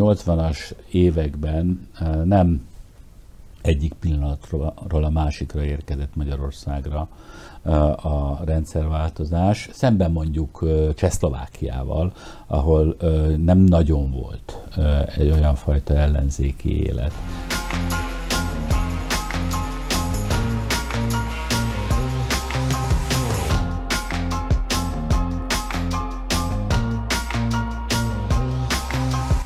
a 80-as években nem egyik pillanatról a másikra érkezett Magyarországra a rendszerváltozás, szemben mondjuk Csehszlovákiával, ahol nem nagyon volt egy olyan fajta ellenzéki élet.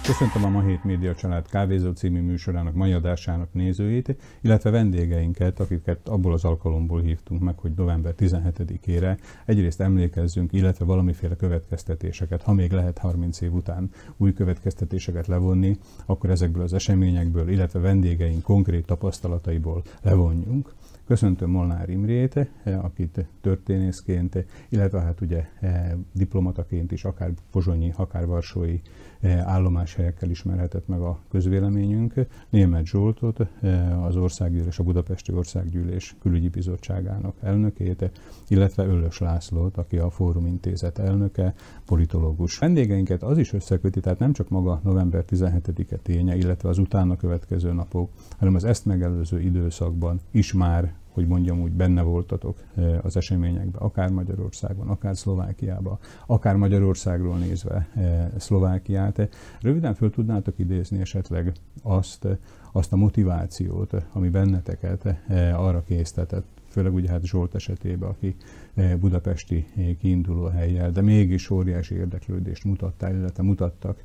Köszöntöm a Ma Hét Média Család Kávézó című műsorának mai adásának nézőit, illetve vendégeinket, akiket abból az alkalomból hívtunk meg, hogy november 17-ére egyrészt emlékezzünk, illetve valamiféle következtetéseket, ha még lehet 30 év után új következtetéseket levonni, akkor ezekből az eseményekből, illetve vendégeink konkrét tapasztalataiból levonjunk. Köszöntöm Molnár Imrét, akit történészként, illetve hát ugye eh, diplomataként is, akár pozsonyi, akár varsói állomáshelyekkel ismerhetett meg a közvéleményünk. Német Zsoltot, eh, az Országgyűlés, a Budapesti Országgyűlés Külügyi Bizottságának elnökét, illetve Öllös Lászlót, aki a Fórum Intézet elnöke, politológus. Vendégeinket az is összeköti, tehát nem csak maga november 17-e ténye, illetve az utána következő napok, hanem az ezt megelőző időszakban is már hogy mondjam úgy, benne voltatok eh, az eseményekben, akár Magyarországon, akár Szlovákiában, akár Magyarországról nézve eh, Szlovákiát. Röviden föl tudnátok idézni esetleg azt, azt a motivációt, ami benneteket eh, arra késztetett, főleg ugye hát Zsolt esetében, aki budapesti kiinduló helyjel, de mégis óriási érdeklődést mutattál, illetve mutattak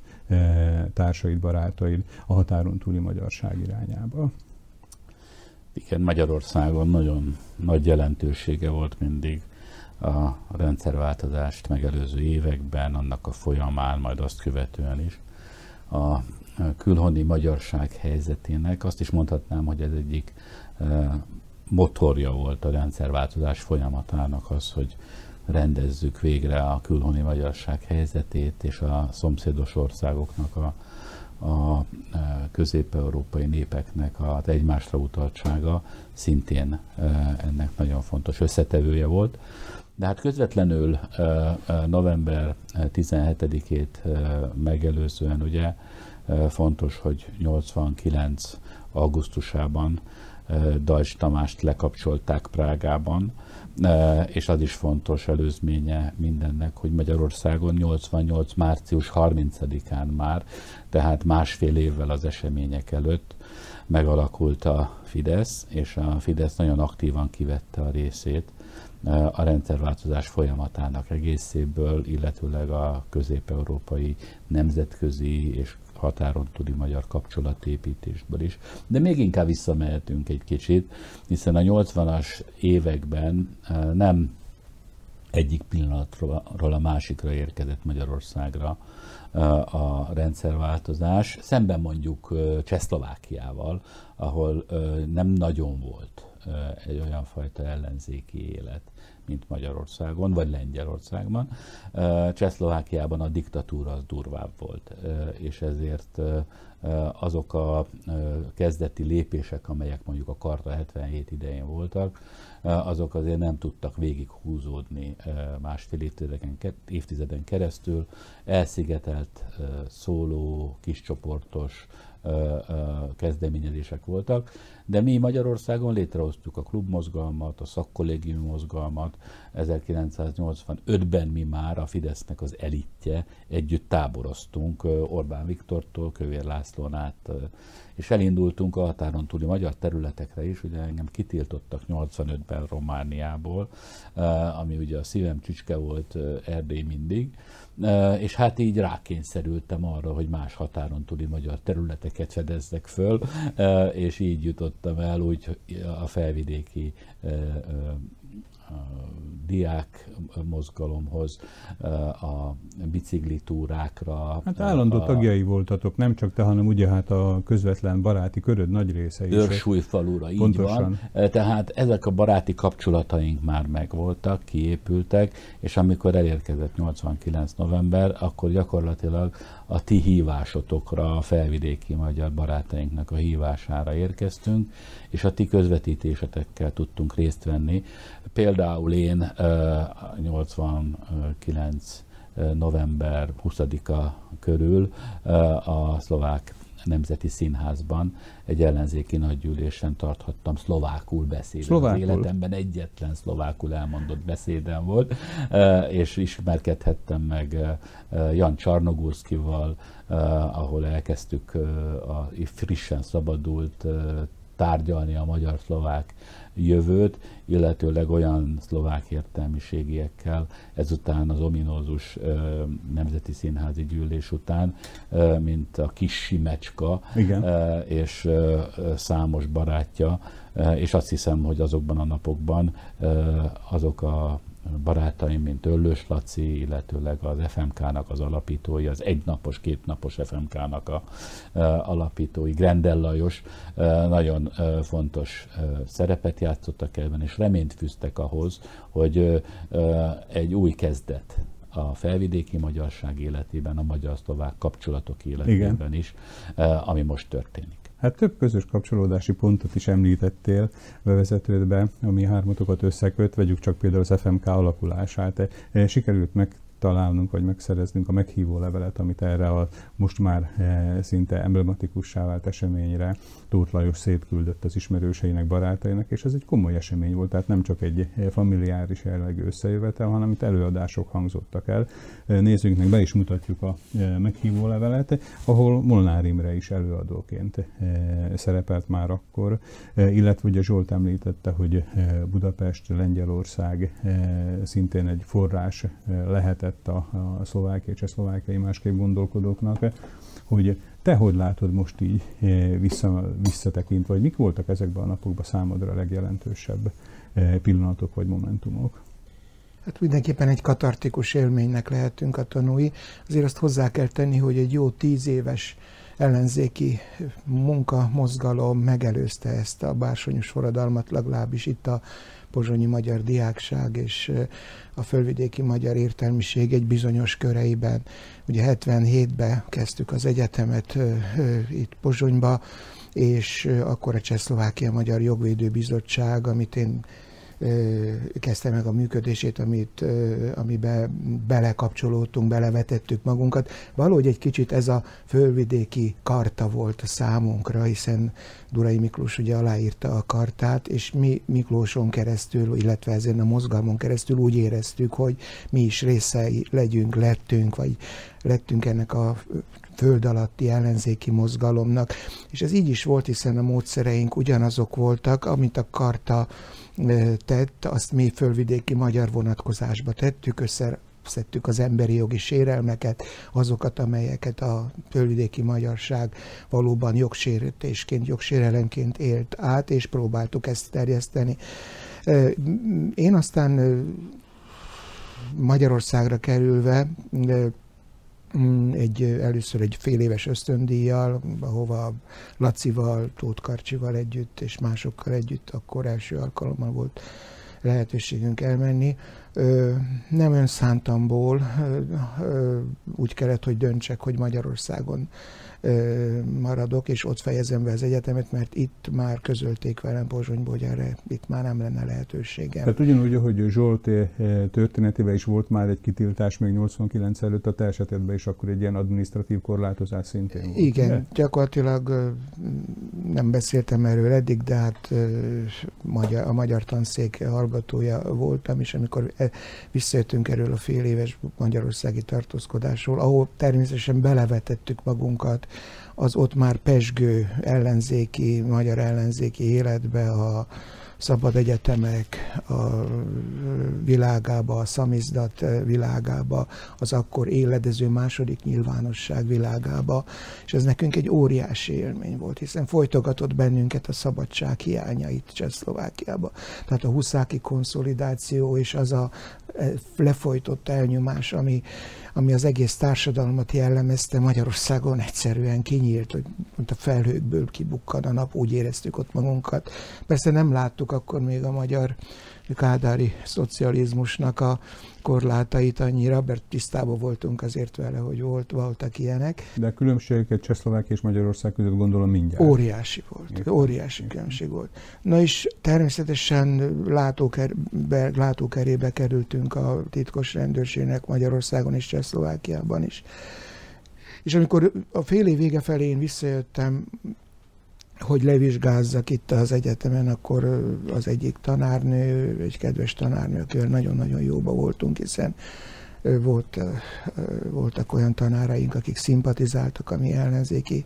társaid, barátaid a határon túli magyarság irányába. Igen, Magyarországon nagyon nagy jelentősége volt mindig a rendszerváltozást megelőző években, annak a folyamán, majd azt követően is. A külhoni magyarság helyzetének azt is mondhatnám, hogy ez egyik e, motorja volt a rendszerváltozás folyamatának az, hogy rendezzük végre a külhoni magyarság helyzetét és a szomszédos országoknak a a e, közép-európai népeknek az egymásra utaltsága szintén e, ennek nagyon fontos összetevője volt. De hát közvetlenül e, november 17-ét megelőzően ugye fontos, hogy 89. augusztusában Dajs Tamást lekapcsolták Prágában, és az is fontos előzménye mindennek, hogy Magyarországon 88. március 30-án már, tehát másfél évvel az események előtt megalakult a Fidesz, és a Fidesz nagyon aktívan kivette a részét a rendszerváltozás folyamatának egészéből, illetőleg a közép-európai nemzetközi és határon túli magyar kapcsolatépítésből is. De még inkább visszamehetünk egy kicsit, hiszen a 80-as években nem egyik pillanatról a másikra érkezett Magyarországra a rendszerváltozás, szemben mondjuk eh, Csehszlovákiával, ahol nem nagyon volt egy olyan fajta ellenzéki élet, mint Magyarországon, vagy Lengyelországban. Csehszlovákiában a diktatúra az durvább volt, és ezért azok a kezdeti lépések, amelyek mondjuk a Karta 77 idején voltak, azok azért nem tudtak végig húzódni másfél évtizeden keresztül. Elszigetelt, szóló, kiscsoportos kezdeményezések voltak, de mi Magyarországon létrehoztuk a klubmozgalmat, a szakkollégium mozgalmat, 1985-ben mi már a Fidesznek az elitje. Együtt táboroztunk Orbán Viktortól, Kövér Lászlón át, és elindultunk a határon túli magyar területekre is, ugye engem kitiltottak 85-ben Romániából, ami ugye a szívem csücske volt Erdély mindig, és hát így rákényszerültem arra, hogy más határon túli magyar területeket fedezzek föl, és így jutottam el úgy a felvidéki diák mozgalomhoz, a biciklitúrákra. Hát állandó a, tagjai voltatok, nem csak te, hanem ugye hát a közvetlen baráti köröd nagy része is. Őrsúlyfalura, így Pontosan. van. Tehát ezek a baráti kapcsolataink már megvoltak, kiépültek, és amikor elérkezett 89 november, akkor gyakorlatilag a ti hívásotokra, a felvidéki magyar barátainknak a hívására érkeztünk, és a ti közvetítésetekkel tudtunk részt venni. Például én 89 november 20-a körül a szlovák Nemzeti Színházban egy ellenzéki nagygyűlésen tarthattam szlovákul beszédet. Szlovákul. Az életemben egyetlen szlovákul elmondott beszédem volt, és ismerkedhettem meg Jan Csarnogurszkival, ahol elkezdtük a frissen szabadult tárgyalni a magyar-szlovák jövőt, illetőleg olyan szlovák értelmiségiekkel ezután az ominózus Nemzeti Színházi Gyűlés után, mint a kis Simecska Igen. És számos barátja, és azt hiszem, hogy azokban a napokban azok a barátaim, mint Öllős Laci, illetőleg az FMK-nak az alapítói, az egynapos, kétnapos FMK-nak a, alapítói, Grendel Lajos nagyon fontos szerepet játszottak ebben, és reményt fűztek ahhoz, hogy egy új kezdet a felvidéki magyarság életében, a magyar-szlovák kapcsolatok életében Igen. is, ami most történik. Hát több közös kapcsolódási pontot is említettél bevezetődbe, ami hármatokat összeköt, vegyük csak például az FMK alakulását. Sikerült meg találnunk, vagy megszereznünk a meghívó levelet, amit erre a most már e, szinte emblematikussá vált eseményre Tóth Lajos szétküldött az ismerőseinek, barátainak, és ez egy komoly esemény volt, tehát nem csak egy eh, familiáris jellegű összejövetel, hanem itt előadások hangzottak el. Eh, nézzünk meg, be is mutatjuk a meghívó levelet, ahol Molnár Imre is előadóként szerepelt már akkor, illetve ugye Zsolt említette, hogy Budapest, Lengyelország szintén egy forrás lehetett lehetett a, a szlovákiai, csehszlovákiai másképp gondolkodóknak, hogy te hogy látod most így eh, vissza, visszatekintve, vagy mik voltak ezekben a napokban számodra a legjelentősebb eh, pillanatok vagy momentumok? Hát mindenképpen egy katartikus élménynek lehetünk a tanúi. Azért azt hozzá kell tenni, hogy egy jó tíz éves ellenzéki munka, mozgalom megelőzte ezt a bársonyos forradalmat, legalábbis itt a pozsonyi magyar diákság és a fölvidéki magyar értelmiség egy bizonyos köreiben. Ugye 77-ben kezdtük az egyetemet itt Pozsonyba, és akkor a Csehszlovákia Magyar Jogvédő Bizottság, amit én kezdte meg a működését, amit, amibe belekapcsolódtunk, belevetettük magunkat. Valahogy egy kicsit ez a fölvidéki karta volt a számunkra, hiszen Durai Miklós ugye aláírta a kartát, és mi Miklóson keresztül, illetve ezen a mozgalmon keresztül úgy éreztük, hogy mi is részei legyünk, lettünk, vagy lettünk ennek a föld alatti ellenzéki mozgalomnak. És ez így is volt, hiszen a módszereink ugyanazok voltak, amit a karta tett, azt mi fölvidéki magyar vonatkozásba tettük, össze szedtük az emberi jogi sérelmeket, azokat, amelyeket a fölvidéki magyarság valóban jogsértésként, jogsérelemként élt át, és próbáltuk ezt terjeszteni. Én aztán Magyarországra kerülve egy, először egy fél éves ösztöndíjjal, ahova Lacival, Tóth Karcsival együtt és másokkal együtt akkor első alkalommal volt lehetőségünk elmenni. Nem önszántamból úgy kellett, hogy döntsek, hogy Magyarországon maradok, és ott fejezem be az egyetemet, mert itt már közölték velem Pozsonyból, hogy erre itt már nem lenne lehetőségem. Tehát ugyanúgy, hogy Zsolt történetében is volt már egy kitiltás még 89 előtt, a te esetedben is akkor egy ilyen administratív korlátozás szintén volt. Igen, de? gyakorlatilag nem beszéltem erről eddig, de hát a magyar tanszék hallgatója voltam, és amikor e, visszajöttünk erről a fél éves magyarországi tartózkodásról, ahol természetesen belevetettük magunkat az ott már pesgő ellenzéki, magyar ellenzéki életbe a szabad egyetemek a világába, a szamizdat világába, az akkor éledező második nyilvánosság világába, és ez nekünk egy óriási élmény volt, hiszen folytogatott bennünket a szabadság hiánya itt Csehszlovákiába. Tehát a huszáki konszolidáció és az a e, lefolytott elnyomás, ami ami az egész társadalmat jellemezte, Magyarországon egyszerűen kinyílt, hogy a felhőkből kibukkad a nap, úgy éreztük ott magunkat. Persze nem láttuk akkor még a magyar kádári szocializmusnak a korlátait annyira, mert tisztában voltunk azért vele, hogy volt, voltak ilyenek. De a különbségeket Csehszlovák és Magyarország között gondolom mindjárt. Óriási volt, Értem. óriási Értem. különbség volt. Na és természetesen látóker, látókerébe kerültünk a titkos rendőrségnek Magyarországon és Csehszlovákiában is. És amikor a fél év vége felé én visszajöttem hogy levizsgázzak itt az egyetemen, akkor az egyik tanárnő, egy kedves tanárnő, akivel nagyon-nagyon jóba voltunk, hiszen volt, voltak olyan tanáraink, akik szimpatizáltak a mi ellenzéki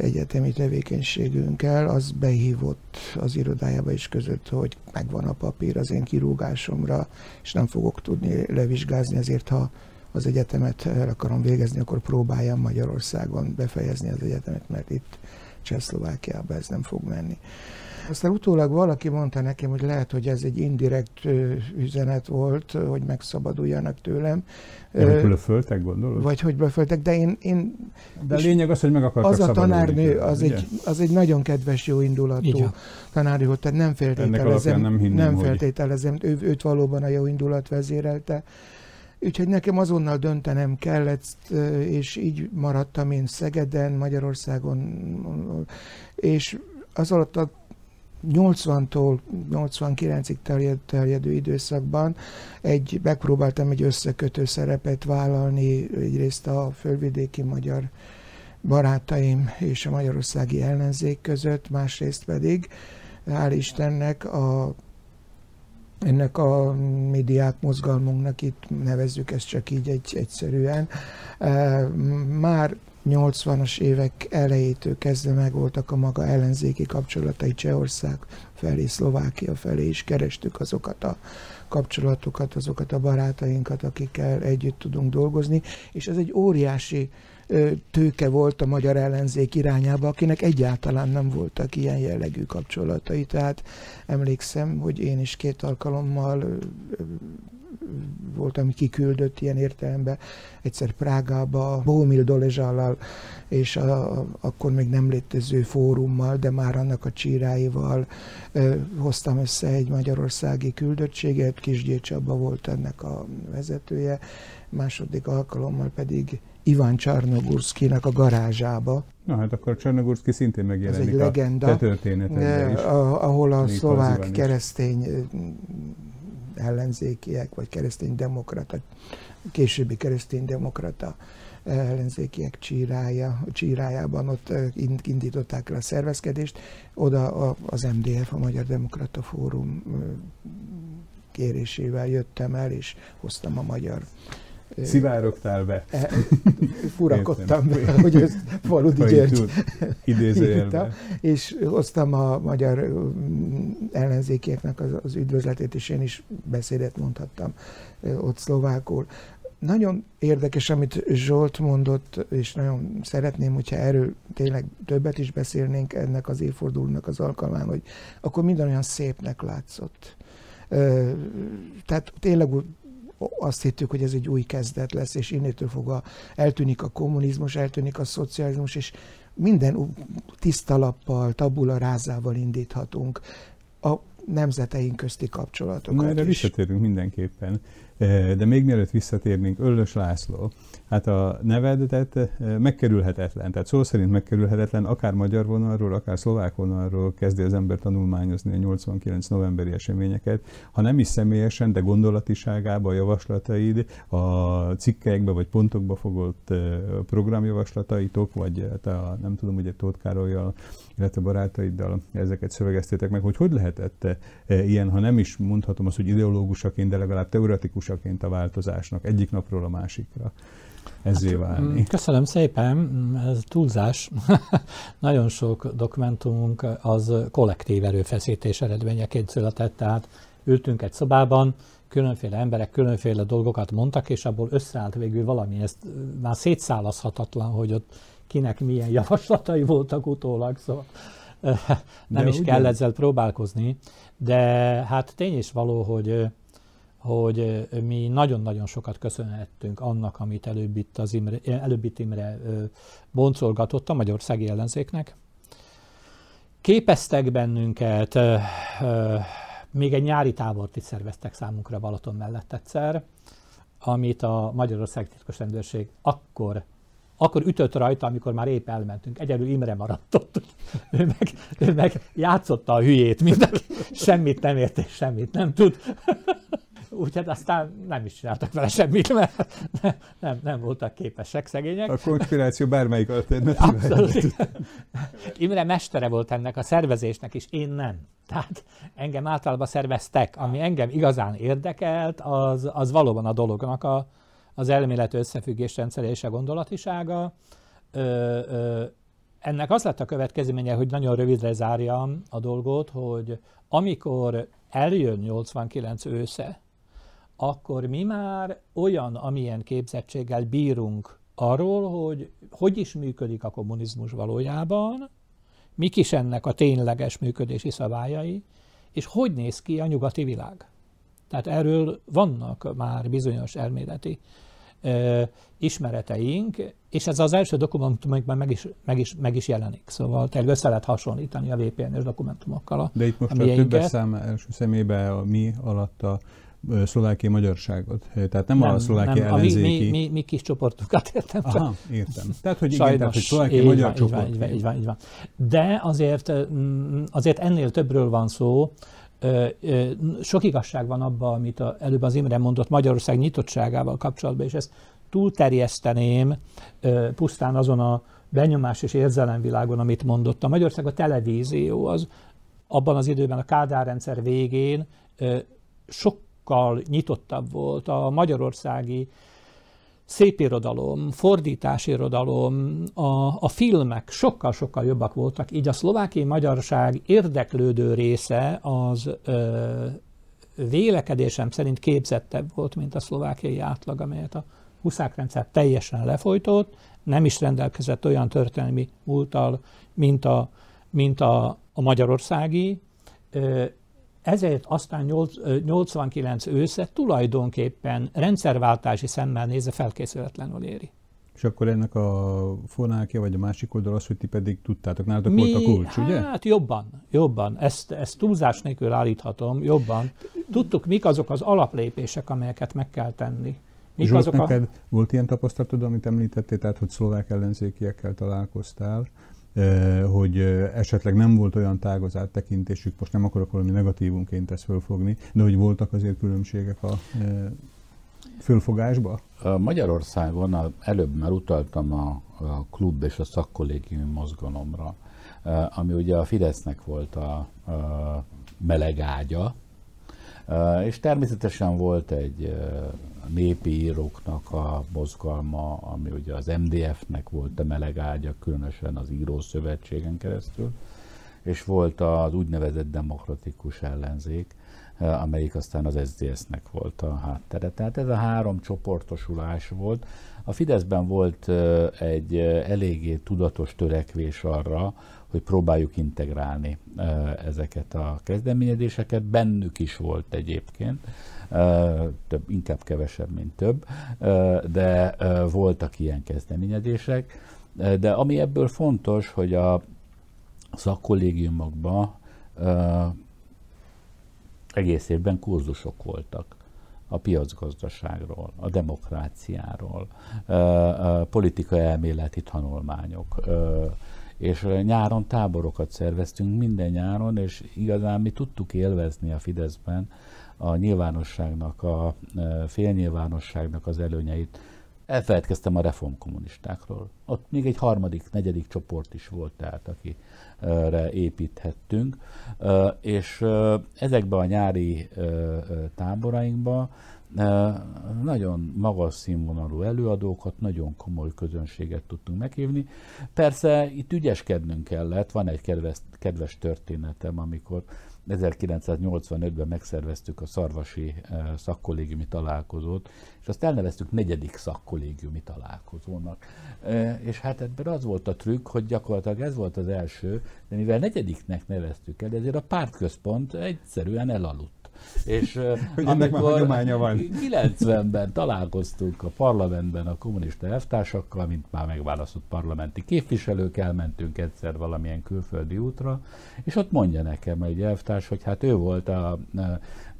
egyetemi tevékenységünkkel, az behívott az irodájába is között, hogy megvan a papír az én kirúgásomra, és nem fogok tudni levizsgázni, ezért ha az egyetemet el akarom végezni, akkor próbáljam Magyarországon befejezni az egyetemet, mert itt Csehszlovákiába ez nem fog menni. Aztán utólag valaki mondta nekem, hogy lehet, hogy ez egy indirekt üzenet volt, hogy megszabaduljanak tőlem. De hogy gondolod? Vagy hogy beföltek, de én... én de a lényeg az, hogy meg akartak Az a tanárnő, az egy, az egy nagyon kedves, jó indulatú tanárnő volt, tehát nem feltételezem, nem, hinném, nem feltételezem, ő, őt valóban a jó indulat vezérelte. Úgyhogy nekem azonnal döntenem kellett, és így maradtam én Szegeden, Magyarországon, és az alatt a 80-tól 89-ig terjed, terjedő időszakban egy, megpróbáltam egy összekötő szerepet vállalni, egyrészt a fölvidéki magyar barátaim és a magyarországi ellenzék között, másrészt pedig, hál' Istennek, a ennek a médiák mozgalmunknak, itt nevezzük ezt csak így egy, egyszerűen, már 80-as évek elejétől kezdve meg voltak a maga ellenzéki kapcsolatai Csehország felé, Szlovákia felé is. Kerestük azokat a kapcsolatokat, azokat a barátainkat, akikkel együtt tudunk dolgozni, és ez egy óriási tőke volt a magyar ellenzék irányába, akinek egyáltalán nem voltak ilyen jellegű kapcsolatai. Tehát emlékszem, hogy én is két alkalommal voltam kiküldött ilyen értelemben, egyszer Prágába, Bohumil Dolezsallal, és a, a, akkor még nem létező fórummal, de már annak a csíráival ö, hoztam össze egy magyarországi küldöttséget, Kisgyé Csaba volt ennek a vezetője, második alkalommal pedig Iván Csarnogurszkinak a garázsába. Na hát akkor Csarnogurszki szintén megjelenik Ez egy legenda, a te is. ahol a szlovák keresztény ellenzékiek, vagy keresztény demokrata, későbbi keresztény demokrata ellenzékiek csírája, csírájában ott indították el a szervezkedést. Oda az MDF, a Magyar Demokrata Fórum kérésével jöttem el, és hoztam a magyar Szivárogtál be. E, furakodtam hogy ez Faludi György. Idézőjelben. És hoztam a magyar ellenzékieknek az, az üdvözletét, és én is beszédet mondhattam ott szlovákul. Nagyon érdekes, amit Zsolt mondott, és nagyon szeretném, hogyha erről tényleg többet is beszélnénk ennek az évfordulónak az alkalmán, hogy akkor minden olyan szépnek látszott. Tehát tényleg azt hittük, hogy ez egy új kezdet lesz, és innétől fogva eltűnik a kommunizmus, eltűnik a szocializmus, és minden tiszta lappal, tabula rázával indíthatunk a nemzeteink közti kapcsolatokat Na, erre visszatérünk mindenképpen. Eh, de még mielőtt visszatérnénk, Öllös László, hát a nevedet eh, megkerülhetetlen, tehát szó szerint megkerülhetetlen, akár magyar vonalról, akár szlovák vonalról kezdi az ember tanulmányozni a 89 novemberi eseményeket, ha nem is személyesen, de gondolatiságába a javaslataid, a cikkeikbe vagy pontokba fogott eh, programjavaslataitok, vagy a, nem tudom, ugye Tóth Károlyjal, illetve barátaiddal ezeket szövegeztétek meg, hogy hogy lehetett ilyen, ha nem is mondhatom azt, hogy ideológusaként, de legalább teoretikusaként a változásnak. Egyik napról a másikra. Ezzé hát, válni. Mm, köszönöm szépen, ez túlzás. Nagyon sok dokumentumunk az kollektív erőfeszítés eredményeként született, tehát ültünk egy szobában, különféle emberek különféle dolgokat mondtak, és abból összeállt végül valami, ezt már szétszállazhatatlan, hogy ott kinek milyen javaslatai voltak utólag, szóval nem de is ugyan... kell ezzel próbálkozni, de hát tény is való, hogy hogy mi nagyon-nagyon sokat köszönhettünk annak, amit előbb itt, az Imre, előbb itt Imre boncolgatott a magyarországi ellenzéknek, Képeztek bennünket, még egy nyári tábort is szerveztek számunkra Balaton mellett egyszer, amit a Magyarország titkos rendőrség akkor akkor ütött rajta, amikor már épp elmentünk. Egyelő Imre maradt ott. Ő meg, ő meg játszotta a hülyét, mindenki semmit nem ért és semmit nem tud. Úgyhogy aztán nem is csináltak vele semmit, mert nem, nem voltak képesek szegények. A konspiráció bármelyik Abszolút. Imre mestere volt ennek a szervezésnek, és én nem. Tehát engem általában szerveztek. Ami engem igazán érdekelt, az, az valóban a dolognak a, az elmélet összefüggés rendszer és a gondolatisága. Ö, ö, ennek az lett a következménye, hogy nagyon rövidre zárjam a dolgot, hogy amikor eljön 89 ősze, akkor mi már olyan, amilyen képzettséggel bírunk arról, hogy hogy is működik a kommunizmus valójában, mik is ennek a tényleges működési szabályai, és hogy néz ki a nyugati világ. Tehát erről vannak már bizonyos elméleti ö, ismereteink, és ez az első dokumentumokban meg is, meg is, meg is jelenik. Szóval tényleg össze lehet hasonlítani a VPN-es dokumentumokkal a De itt most a többes szám első szemébe a mi alatt a szlovákiai magyarságot. Tehát nem, nem a szlovákiai nem, ellenzéki... Mi, mi, mi kis csoportokat értem. Aha, értem. Tehát, hogy igen, tehát, hogy szlovákiai magyar van, csoport. Így van, így van, így van. De azért, azért ennél többről van szó. Sok igazság van abban, amit a, előbb az Imre mondott Magyarország nyitottságával kapcsolatban, és ezt túlterjeszteném pusztán azon a benyomás és érzelemvilágon, amit mondott. A Magyarország a televízió az abban az időben a Kádár rendszer végén sok sokkal nyitottabb volt a magyarországi szépirodalom, fordításirodalom, a, a filmek sokkal-sokkal jobbak voltak, így a szlovákiai magyarság érdeklődő része az ö, vélekedésem szerint képzettebb volt, mint a szlovákiai átlag, amelyet a huszák rendszer teljesen lefolytott, nem is rendelkezett olyan történelmi múltal, mint a, mint a, a magyarországi. Ezért aztán 89 ősze tulajdonképpen rendszerváltási szemmel nézve felkészületlenül éri. És akkor ennek a fonákja, vagy a másik oldal az, hogy ti pedig tudtátok, nálatok Mi, volt a kulcs, ugye? Hát jobban, jobban. Ezt, ezt túlzás nélkül állíthatom, jobban. Tudtuk, mik azok az alaplépések, amelyeket meg kell tenni. Mik Zsolt, azok neked a... volt ilyen tapasztalatod, amit említettél, tehát hogy szlovák ellenzékiekkel találkoztál, hogy esetleg nem volt olyan tág az áttekintésük, most nem akarok valami negatívunként ezt fölfogni, de hogy voltak azért különbségek a fölfogásba? Magyarországon előbb már utaltam a, a klub és a szakkollégium mozgalomra, ami ugye a Fidesznek volt a, a meleg ágya, és természetesen volt egy népi íróknak a mozgalma, ami ugye az MDF-nek volt a meleg ágya, különösen az írószövetségen keresztül, és volt az úgynevezett demokratikus ellenzék, amelyik aztán az SZDSZ-nek volt a háttere. Tehát ez a három csoportosulás volt. A Fideszben volt egy eléggé tudatos törekvés arra, hogy próbáljuk integrálni ezeket a kezdeményezéseket. Bennük is volt egyébként, több, inkább kevesebb, mint több, de voltak ilyen kezdeményezések. De ami ebből fontos, hogy a szakkollégiumokban egész évben kurzusok voltak a piacgazdaságról, a demokráciáról, politikai elméleti tanulmányok, és nyáron táborokat szerveztünk minden nyáron, és igazán mi tudtuk élvezni a Fideszben a nyilvánosságnak, a félnyilvánosságnak az előnyeit. Elfeledkeztem a reformkommunistákról. Ott még egy harmadik, negyedik csoport is volt, tehát akire építhettünk, és ezekben a nyári táborainkban nagyon magas színvonalú előadókat, nagyon komoly közönséget tudtunk meghívni. Persze itt ügyeskednünk kellett, van egy kedves, kedves történetem, amikor 1985-ben megszerveztük a szarvasi szakkollégiumi találkozót, és azt elneveztük negyedik szakkollégiumi találkozónak. És hát ebben az volt a trükk, hogy gyakorlatilag ez volt az első, de mivel negyediknek neveztük el, ezért a pártközpont egyszerűen elaludt És hogy ennek már hagyománya van. 90-ben találkoztunk a parlamentben a kommunista elvtársakkal, mint már megválasztott parlamenti képviselők, elmentünk egyszer valamilyen külföldi útra, és ott mondja nekem egy elvtárs, hogy hát ő volt a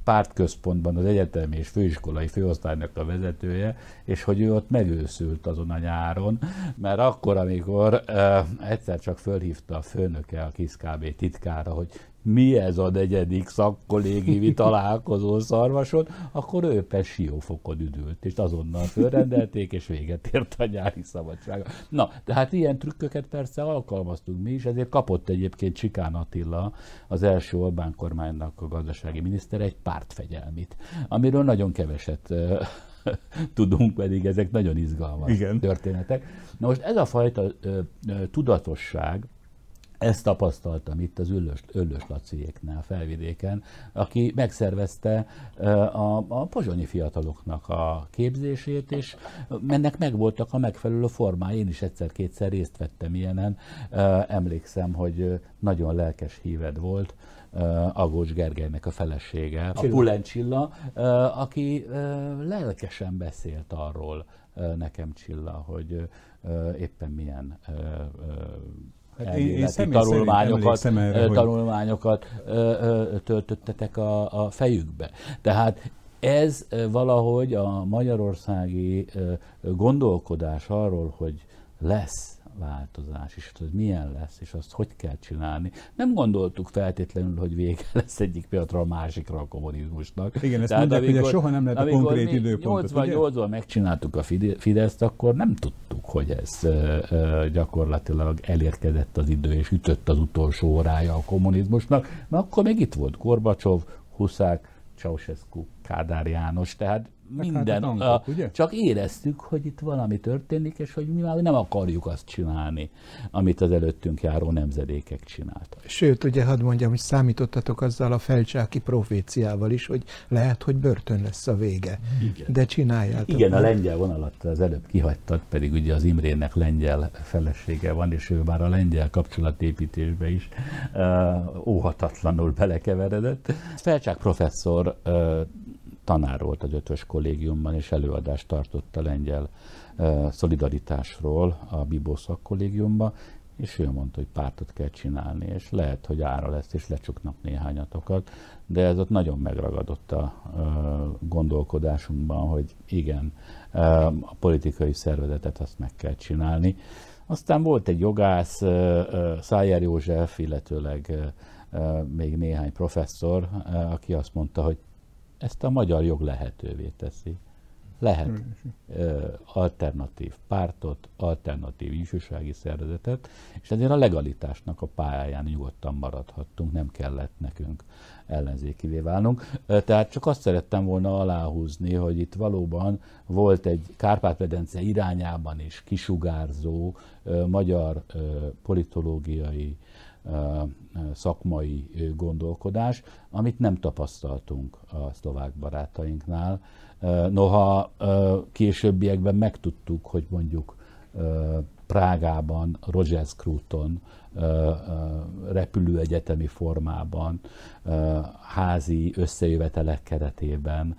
pártközpontban az egyetemi és főiskolai főosztálynak a vezetője, és hogy ő ott megőszült azon a nyáron, mert akkor, amikor uh, egyszer csak fölhívta a főnöke a KISZ KB titkára, hogy mi ez a negyedik szakkollégiumi találkozó szarvason, akkor ő siófokon üdült, és azonnal fölrendelték, és véget ért a nyári szabadsága. Na, tehát ilyen trükköket persze alkalmaztunk mi is, ezért kapott egyébként Csikán Attila, az első Orbán kormánynak a gazdasági miniszter egy pártfegyelmit, amiről nagyon keveset tudunk, pedig ezek nagyon izgalmas Igen. történetek. Na most ez a fajta ö, ö, tudatosság, ezt tapasztaltam itt az Öllös, Öllös Laciéknál, felvidéken, aki megszervezte a, a pozsonyi fiataloknak a képzését, és mennek meg voltak a megfelelő formái. Én is egyszer-kétszer részt vettem ilyenen. Emlékszem, hogy nagyon lelkes híved volt, Agócs Gergelynek a felesége, Csilla. a Pulencsilla, aki lelkesen beszélt arról nekem Csilla, hogy éppen milyen Hát én, én tanulmányokat, erre, hogy... tanulmányokat töltöttetek a, a fejükbe. Tehát ez valahogy a magyarországi gondolkodás arról, hogy lesz változás, és hogy milyen lesz, és azt hogy kell csinálni. Nem gondoltuk feltétlenül, hogy vége lesz egyik pillanatra a másikra a kommunizmusnak. Igen, ezt Tehát mondják, amikor, soha nem lehet a konkrét időpontot. 88-ban megcsináltuk a Fideszt, akkor nem tudtuk, hogy ez gyakorlatilag elérkezett az idő, és ütött az utolsó órája a kommunizmusnak, mert akkor még itt volt Gorbacsov, Huszák, Ceausescu, Kádár János, tehát minden, hát a, ugye? csak éreztük, hogy itt valami történik, és hogy mi már nem akarjuk azt csinálni, amit az előttünk járó nemzedékek csináltak. Sőt, ugye hadd mondjam, hogy számítottatok azzal a felcsáki proféciával is, hogy lehet, hogy börtön lesz a vége. Igen. De csináljátok. Igen, meg. a lengyel vonalat az előbb kihagytad, pedig ugye az Imrének lengyel felesége van, és ő már a lengyel kapcsolatépítésbe is uh, óhatatlanul belekeveredett. Felcsák professzor uh, tanár volt az ötös kollégiumban, és előadást tartott a lengyel szolidaritásról a Bibó szakkollégiumban, és ő mondta, hogy pártot kell csinálni, és lehet, hogy ára lesz, és lecsuknak néhányatokat, de ez ott nagyon megragadott a gondolkodásunkban, hogy igen, a politikai szervezetet azt meg kell csinálni. Aztán volt egy jogász, Szájer József, illetőleg még néhány professzor, aki azt mondta, hogy ezt a magyar jog lehetővé teszi. Lehet ö, alternatív pártot, alternatív ifjúsági szervezetet, és ezért a legalitásnak a pályáján nyugodtan maradhattunk, nem kellett nekünk ellenzékivé válnunk. Tehát csak azt szerettem volna aláhúzni, hogy itt valóban volt egy Kárpát-medence irányában is kisugárzó ö, magyar ö, politológiai szakmai gondolkodás, amit nem tapasztaltunk a szlovák barátainknál. Noha későbbiekben megtudtuk, hogy mondjuk Prágában, Rogers Kruton repülőegyetemi formában, házi összejövetelek keretében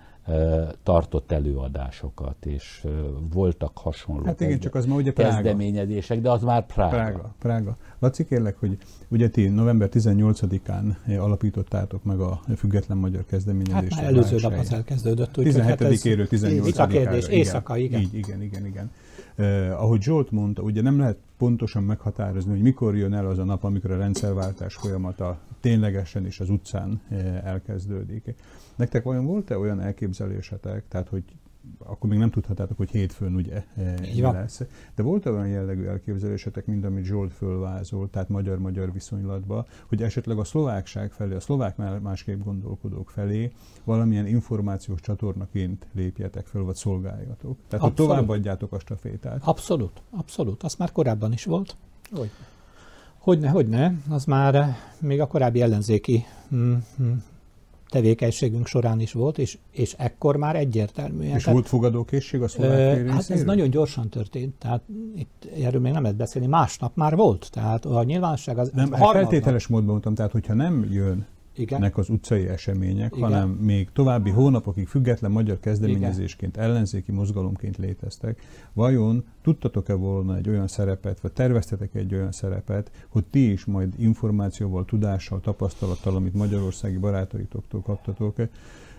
tartott előadásokat, és voltak hasonló hát igen, csak az ma ugye Prága. kezdeményezések, de az már Prága. Prága. Prága. Laci, kérlek, hogy ugye ti november 18-án alapítottátok meg a Független Magyar Kezdeményezést. Hát már előző nap az elkezdődött. 17-éről 18 Itt a kérdés, éjszaka, igen. Így, igen, igen, igen. Uh, ahogy Zsolt mondta, ugye nem lehet pontosan meghatározni, hogy mikor jön el az a nap, amikor a rendszerváltás folyamata ténylegesen is az utcán uh, elkezdődik. Nektek vajon volt-e olyan elképzelésetek, tehát hogy akkor még nem tudhatátok, hogy hétfőn ugye mi lesz. De volt olyan jellegű elképzelésetek, mint amit Zsolt fölvázolt, tehát magyar-magyar viszonylatban, hogy esetleg a szlovákság felé, a szlovák másképp gondolkodók felé valamilyen információs csatornaként lépjetek föl, vagy szolgáljatok. Tehát, abszolút. hogy továbbadjátok a stafétát. Abszolút, abszolút. Az már korábban is volt. Hogy? Hogyne, hogyne, az már még a korábbi ellenzéki mm, mm, tevékenységünk során is volt, és, és ekkor már egyértelműen. És tehát, volt fogadókészség a szlovák Hát ez nagyon gyorsan történt, tehát itt erről még nem lehet beszélni, másnap már volt, tehát a nyilvánosság az... Nem, harmadnap... feltételes módban mondtam, tehát hogyha nem jön Igen. az utcai események, Igen. hanem még további hónapokig független magyar kezdeményezésként, Igen. ellenzéki mozgalomként léteztek. Vajon tudtatok-e volna egy olyan szerepet, vagy terveztetek egy olyan szerepet, hogy ti is majd információval, tudással, tapasztalattal, amit magyarországi barátaitoktól kaptatok,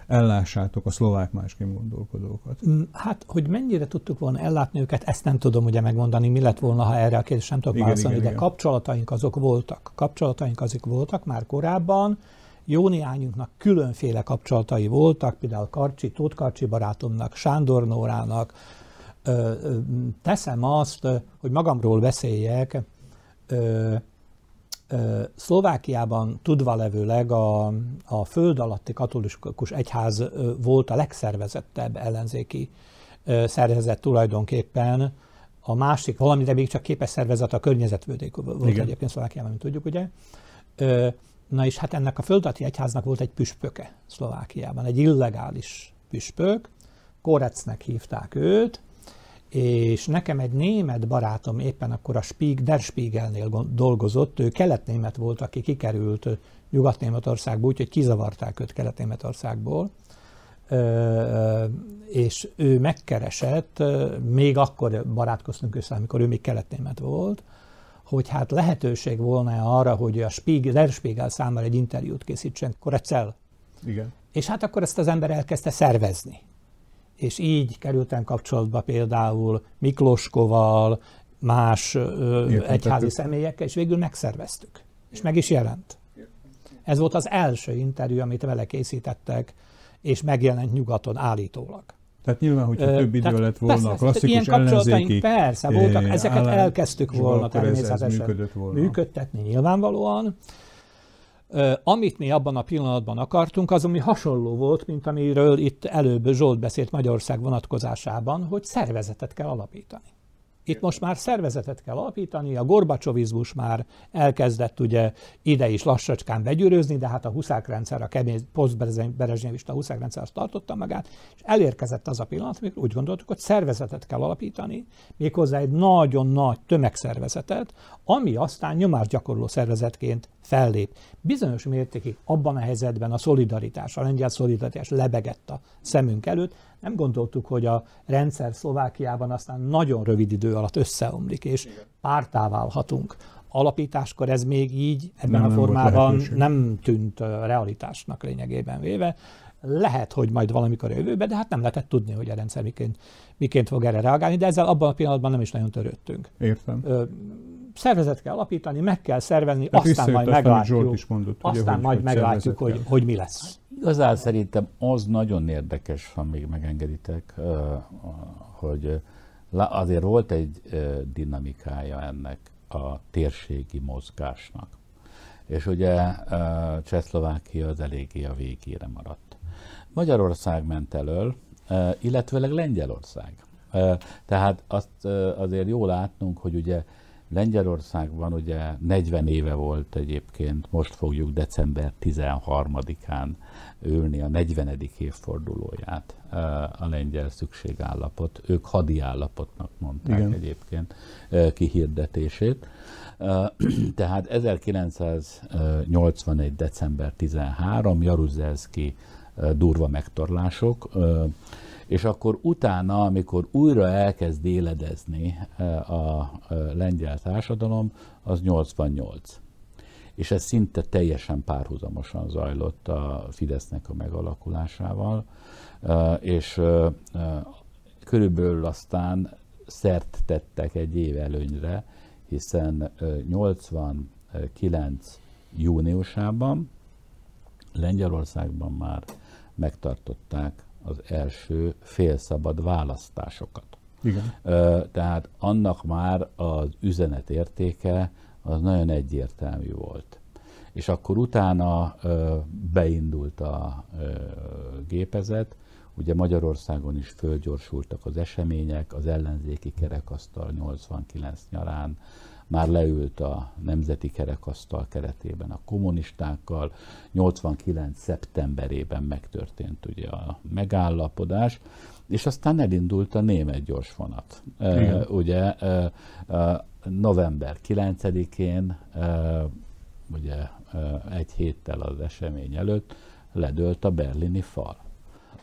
ellássátok a szlovák másként gondolkodókat? Mm, hát, hogy mennyire tudtuk volna ellátni őket, ezt nem tudom ugye megmondani, mi lett volna, ha erre a kérdést nem tudok válaszolni, de igen. kapcsolataink azok voltak. Kapcsolataink azok voltak már korábban, jó néhányunknak különféle kapcsolatai voltak, például Karcsi, Tóth Karcsi barátomnak, Sándor Nórának. Teszem azt, hogy magamról beszéljek, Szlovákiában tudva levőleg a, a föld alatti katolikus egyház volt a legszervezettebb ellenzéki szervezet tulajdonképpen. A másik, valamire még csak képes szervezet a környezetvédék volt Igen. egyébként Szlovákiában, mint tudjuk, ugye. Na és hát ennek a földalatti egyháznak volt egy püspöke Szlovákiában, egy illegális püspök, Korecnek hívták őt, és nekem egy német barátom éppen akkor a Spieg, Der Spiegelnél dolgozott, ő kelet-német volt, aki kikerült Nyugat-Németországból, úgyhogy kizavarták őt Kelet-Németországból, és ő megkeresett, még akkor barátkoztunk össze, amikor ő még kelet-német volt, hogy hát lehetőség volna arra, hogy a Spiegel, Der Spiegel számára egy interjút készítsen, Korecel. Igen. És hát akkor ezt az ember elkezdte szervezni és így kerültem kapcsolatba például Mikloskoval, más ö, egyházi személyekkel, és végül megszerveztük. És meg is jelent. Ez volt az első interjú, amit vele készítettek, és megjelent nyugaton állítólag. Tehát nyilván, hogyha több idő lett volna, persze, klasszikus ilyen ellenzéki persze, voltak, ezeket elkezdtük volna természetesen volna. működtetni nyilvánvalóan. Amit mi abban a pillanatban akartunk, az, ami hasonló volt, mint amiről itt előbb Zsolt beszélt Magyarország vonatkozásában, hogy szervezetet kell alapítani. Itt most már szervezetet kell alapítani, a gorbacsovizmus már elkezdett ugye ide is lassacskán begyűrőzni, de hát a huszák rendszer, a kemény posztberezsnyevista huszák rendszer azt tartotta magát, és elérkezett az a pillanat, amikor úgy gondoltuk, hogy szervezetet kell alapítani, méghozzá egy nagyon nagy tömegszervezetet, ami aztán nyomásgyakorló szervezetként fellép. Bizonyos mértékig abban a helyzetben a szolidaritás, a lengyel szolidaritás lebegett a szemünk előtt, nem gondoltuk, hogy a rendszer Szlovákiában aztán nagyon rövid idő alatt összeomlik, és pártá válhatunk. Alapításkor ez még így, ebben nem, a formában nem, nem tűnt realitásnak lényegében véve. Lehet, hogy majd valamikor a jövőben, de hát nem lehetett tudni, hogy a rendszer miként, miként fog erre reagálni, de ezzel abban a pillanatban nem is nagyon törődtünk. Értem. Ö, szervezet kell alapítani, meg kell szervezni, hát aztán majd meglátjuk, is mondott, aztán ugye, hogy, majd hogy meglátjuk, hogy, hogy mi lesz. Igazán szerintem az nagyon érdekes, ha még megengeditek, hogy azért volt egy dinamikája ennek a térségi mozgásnak. És ugye Csehszlovákia az eléggé a végére maradt. Magyarország ment elől, illetőleg Lengyelország. Tehát azt azért jól látnunk, hogy ugye Lengyelországban ugye 40 éve volt egyébként, most fogjuk december 13-án ülni a 40. évfordulóját a lengyel szükségállapot. Ők hadi állapotnak mondták Igen. egyébként kihirdetését. Tehát 1981. december 13. Jaruzelszki durva megtorlások, és akkor utána, amikor újra elkezd éledezni eh, a eh, lengyel társadalom, az 88. És ez szinte teljesen párhuzamosan zajlott a Fidesznek a megalakulásával, és körülbelül aztán szert tettek egy év előnyre, hiszen 89 júniusában Lengyelországban már megtartották az első félszabad választásokat. Igen. Tehát annak már az üzenet értéke az nagyon egyértelmű volt. És akkor utána beindult a gépezet, ugye Magyarországon is fölgyorsultak az események, az ellenzéki kerekasztal 89 nyarán már leült a Nemzeti Kerekasztal keretében a kommunistákkal. 89. szeptemberében megtörtént ugye a megállapodás, és aztán elindult a német gyorsvonat. Ugye uh, uh, november 9-én ugye egy héttel az esemény előtt ledőlt a berlini fal.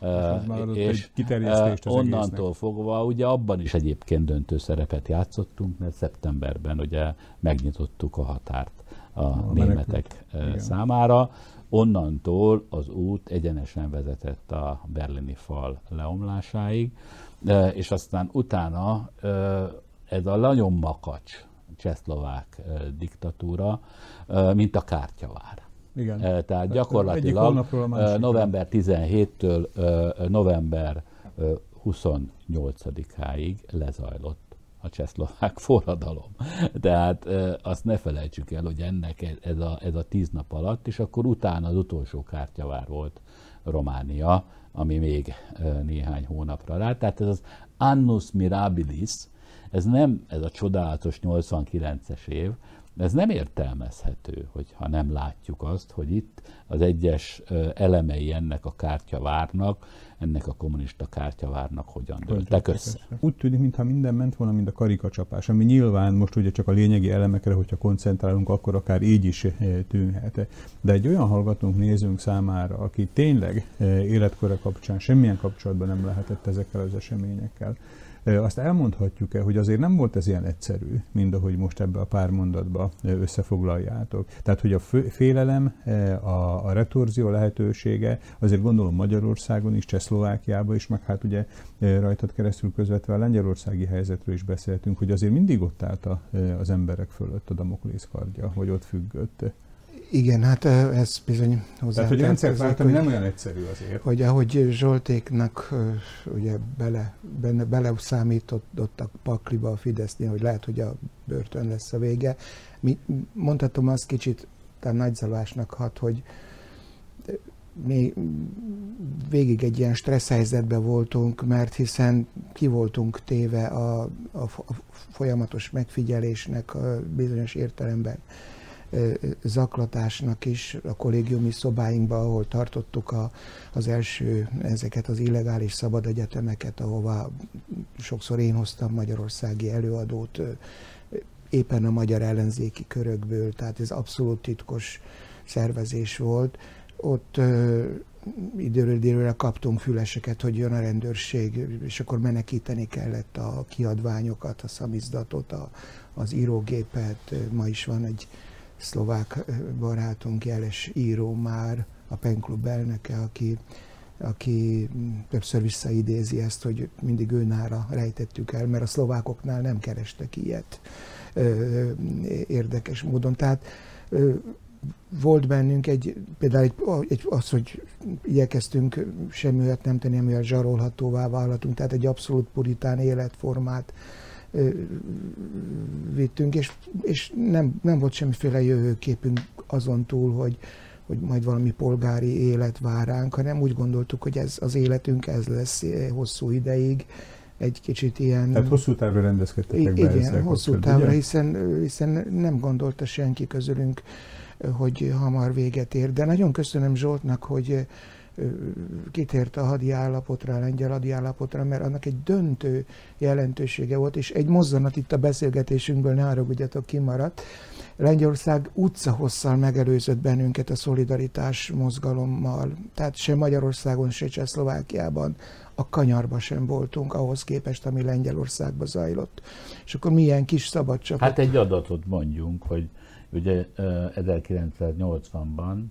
Uh, és uh, onnantól egésznek. fogva ugye abban is egyébként döntő szerepet játszottunk, mert szeptemberben ugye megnyitottuk a határt a, a németek menekült. számára. Onnantól az út egyenesen vezetett a berlini fal leomlásáig, és aztán utána ez a nagyon makacs csehszlovák diktatúra, mint a kártyavár. Igen. Tehát gyakorlatilag november 17-től november 28-áig lezajlott a csehszlovák forradalom. Tehát azt ne felejtsük el, hogy ennek ez a, ez a tíz nap alatt, és akkor utána az utolsó kártyavár volt Románia, ami még néhány hónapra rá. Tehát ez az annus mirabilis, ez nem ez a csodálatos 89-es év, ez nem értelmezhető, hogyha nem látjuk azt, hogy itt az egyes elemei ennek a kártyavárnak, ennek a kommunista kártyavárnak hogyan dőltek össze. Úgy tűnik, mintha minden ment volna, mint a karikacsapás, ami nyilván most ugye csak a lényegi elemekre, hogyha koncentrálunk, akkor akár így is tűnhet. De egy olyan hallgatónk nézőnk számára, aki tényleg életkora kapcsán semmilyen kapcsolatban nem lehetett ezekkel az eseményekkel, azt elmondhatjuk-e, hogy azért nem volt ez ilyen egyszerű, mint ahogy most ebbe a pár mondatba összefoglaljátok. Tehát, hogy a félelem, a, a retorzió lehetősége, azért gondolom Magyarországon is, Csehszlovákiában is, meg hát ugye rajtad keresztül közvetve a lengyelországi helyzetről is beszéltünk, hogy azért mindig ott állt az emberek fölött a Damoklész kardja, vagy ott függött. Igen, hát ez bizony hozzá. Tehát, hogy rendszerváltani nem olyan egyszerű azért. Hogy ahogy Zsoltéknak ugye bele, benne, bele számítottak pakliba a Fidesznél, hogy lehet, hogy a börtön lesz a vége. Mi, mondhatom azt kicsit, talán nagyzalásnak hat, hogy mi végig egy ilyen stressz helyzetben voltunk, mert hiszen ki voltunk téve a, a, a folyamatos megfigyelésnek a bizonyos értelemben zaklatásnak is a kollégiumi szobáinkban, ahol tartottuk a, az első ezeket az illegális szabad egyetemeket, ahova sokszor én hoztam magyarországi előadót, éppen a magyar ellenzéki körökből, tehát ez abszolút titkos szervezés volt. Ott időről időre kaptunk füleseket, hogy jön a rendőrség, és akkor menekíteni kellett a kiadványokat, a szamizdatot, a, az írógépet. Ma is van egy szlovák barátunk, jeles író már, a penklub elnöke, aki, aki többször visszaidézi ezt, hogy mindig őnára rejtettük el, mert a szlovákoknál nem kerestek ilyet érdekes módon. Tehát volt bennünk egy, például egy, egy, az, hogy igyekeztünk semmi olyat nem tenni, ami a zsarolhatóvá válhatunk, tehát egy abszolút puritán életformát vittünk, és, és nem, nem volt semmiféle jövőképünk azon túl, hogy, hogy majd valami polgári élet vár ránk, hanem úgy gondoltuk, hogy ez az életünk ez lesz hosszú ideig, egy kicsit ilyen... Tehát hosszú távra rendezkedtetek be Igen, hosszú távra, hiszen, hiszen nem gondolta senki közülünk, hogy hamar véget ér. De nagyon köszönöm Zsoltnak, hogy kitért a hadi állapotra, a lengyel hadi állapotra, mert annak egy döntő jelentősége volt, és egy mozzanat itt a beszélgetésünkből, ne haragudjatok, kimaradt. Lengyelország utcahosszal megelőzött bennünket a szolidaritás mozgalommal, tehát se Magyarországon, se Csehszlovákiában a kanyarba sem voltunk ahhoz képest, ami Lengyelországban zajlott. És akkor milyen kis szabadság. Hát egy adatot mondjunk, hogy ugye 1980-ban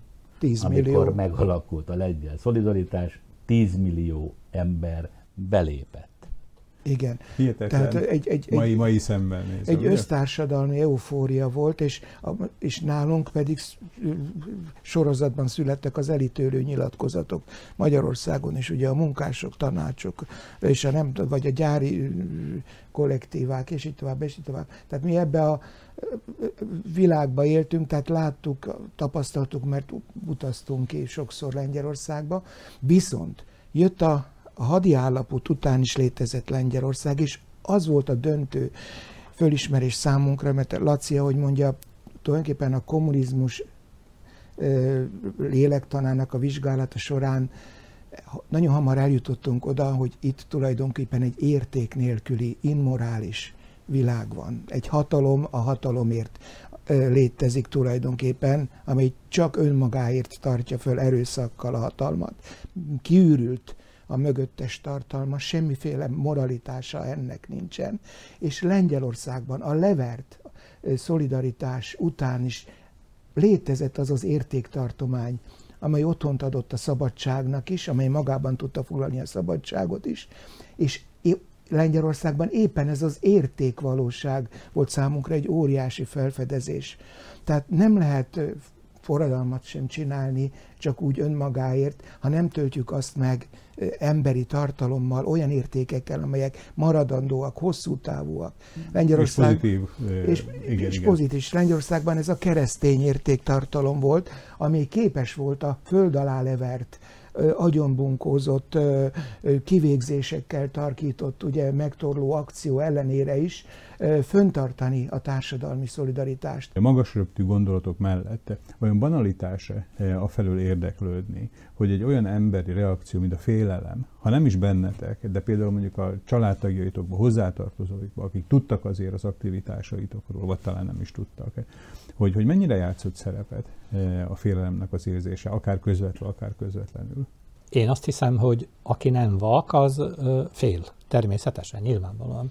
10 amikor millió. megalakult a lengyel szolidaritás, 10 millió ember belépett. Igen. Hihetetlen. Tehát egy, egy, mai, egy, mai szemben nézve, Egy ugye? össztársadalmi eufória volt, és, és nálunk pedig sorozatban születtek az elítélő nyilatkozatok. Magyarországon is ugye a munkások, tanácsok, és a nem, vagy a gyári kollektívák, és így tovább, és így tovább. Tehát mi ebbe a világba éltünk, tehát láttuk, tapasztaltuk, mert utaztunk ki sokszor Lengyelországba, viszont jött a, a hadi állapot után is létezett Lengyelország, és az volt a döntő fölismerés számunkra, mert Laci, hogy mondja, tulajdonképpen a kommunizmus lélektanának a vizsgálata során nagyon hamar eljutottunk oda, hogy itt tulajdonképpen egy érték nélküli, immorális világ van. Egy hatalom a hatalomért. létezik tulajdonképpen, amely csak önmagáért tartja föl erőszakkal a hatalmat. Kiürült a mögöttes tartalma, semmiféle moralitása ennek nincsen. És Lengyelországban a levert szolidaritás után is létezett az az értéktartomány, amely otthont adott a szabadságnak is, amely magában tudta foglalni a szabadságot is, és Lengyelországban éppen ez az értékvalóság volt számunkra egy óriási felfedezés. Tehát nem lehet forradalmat sem csinálni csak úgy önmagáért, ha nem töltjük azt meg emberi tartalommal, olyan értékekkel, amelyek maradandóak, hosszú távúak. Lengyelország, és pozitív. És, igen, és igen. pozitív. Lengyelországban ez a keresztény értéktartalom volt, ami képes volt a föld alá levert agyonbunkózott kivégzésekkel tarkított ugye, megtorló akció ellenére is föntartani a társadalmi szolidaritást. A magas röptű gondolatok mellett olyan a felől érdeklődni, hogy egy olyan emberi reakció, mint a félelem, ha nem is bennetek, de például mondjuk a családtagjaitokba, hozzátartozóikba, akik tudtak azért az aktivitásaitokról, vagy talán nem is tudtak, hogy, hogy mennyire játszott szerepet a félelemnek az érzése, akár közvetlenül, akár közvetlenül? Én azt hiszem, hogy aki nem vak, az fél. Természetesen, nyilvánvalóan.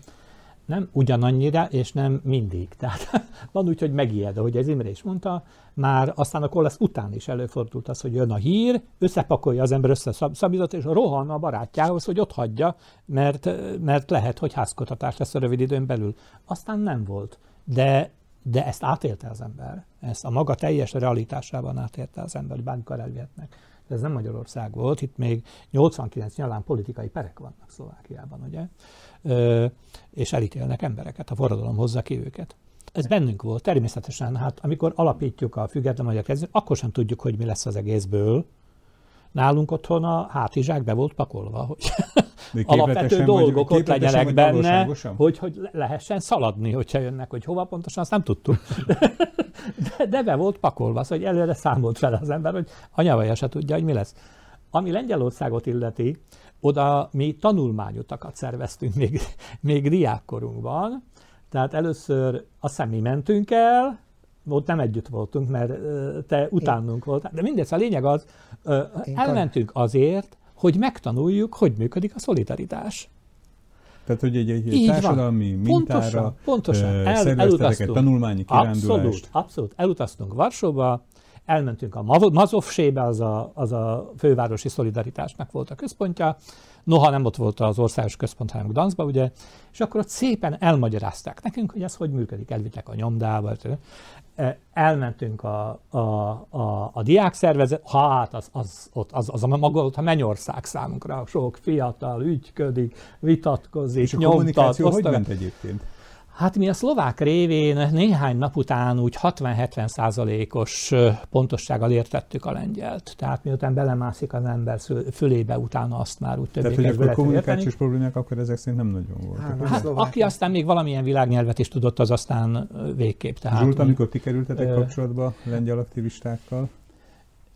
Nem ugyanannyira, és nem mindig. Tehát van úgy, hogy megijed, ahogy ez Imre is mondta, már aztán akkor lesz után is előfordult az, hogy jön a hír, összepakolja az ember összeszabízott, és rohan a barátjához, hogy ott hagyja, mert, mert lehet, hogy házkutatás lesz a rövid időn belül. Aztán nem volt. De de ezt átélte az ember, ezt a maga teljes realitásában átélte az ember, hogy bármikor elvihetnek. De ez nem Magyarország volt, itt még 89 nyalán politikai perek vannak Szlovákiában, ugye? És elítélnek embereket, a forradalom hozza ki őket. Ez bennünk volt, természetesen, hát amikor alapítjuk a független magyar kezdőt, akkor sem tudjuk, hogy mi lesz az egészből. Nálunk otthon a hátizsák be volt pakolva, hogy alapvető dolgok ott legyenek benne, hogy, hogy lehessen szaladni, hogyha jönnek, hogy hova pontosan, azt nem tudtuk. de, de be volt pakolva, szóval előre számolt fel az ember, hogy anyavaja se tudja, hogy mi lesz. Ami Lengyelországot illeti, oda mi tanulmányutakat szerveztünk még, még diákkorunkban, tehát először azt hiszem mi mentünk el, ott nem együtt voltunk, mert te utánunk voltál, de mindez a lényeg az, elmentünk azért, hogy megtanuljuk, hogy működik a szolidaritás. Tehát, hogy egy, egy társadalmi van. mintára pontosan, pontosan. El, elutaztunk. tanulmányi kirándulást. Abszolút, abszolút. Elutaztunk Varsóba, elmentünk a Mazovsébe, az a, az a fővárosi szolidaritásnak volt a központja, noha nem ott volt az országos központ, hanem Gdanszba, ugye, és akkor ott szépen elmagyarázták nekünk, hogy ez hogy működik, elvittek a nyomdába, elmentünk a, a, a, a diák szervezet, hát az, az, ott, az, az a maga a mennyország számunkra, sok fiatal ügyködik, vitatkozik, És a nyomtat. kommunikáció hogy ment egyébként? Hát mi a szlovák révén néhány nap után úgy 60-70 százalékos pontossággal értettük a lengyelt. Tehát miután belemászik az ember fülébe, utána azt már úgy többé Tehát, hogy a kommunikációs problémák akkor ezek szerint nem nagyon voltak. Hát, hát aki aztán még valamilyen világnyelvet is tudott, az aztán végképp. Tehát, Zsult, amikor ti kerültetek kapcsolatba lengyel aktivistákkal?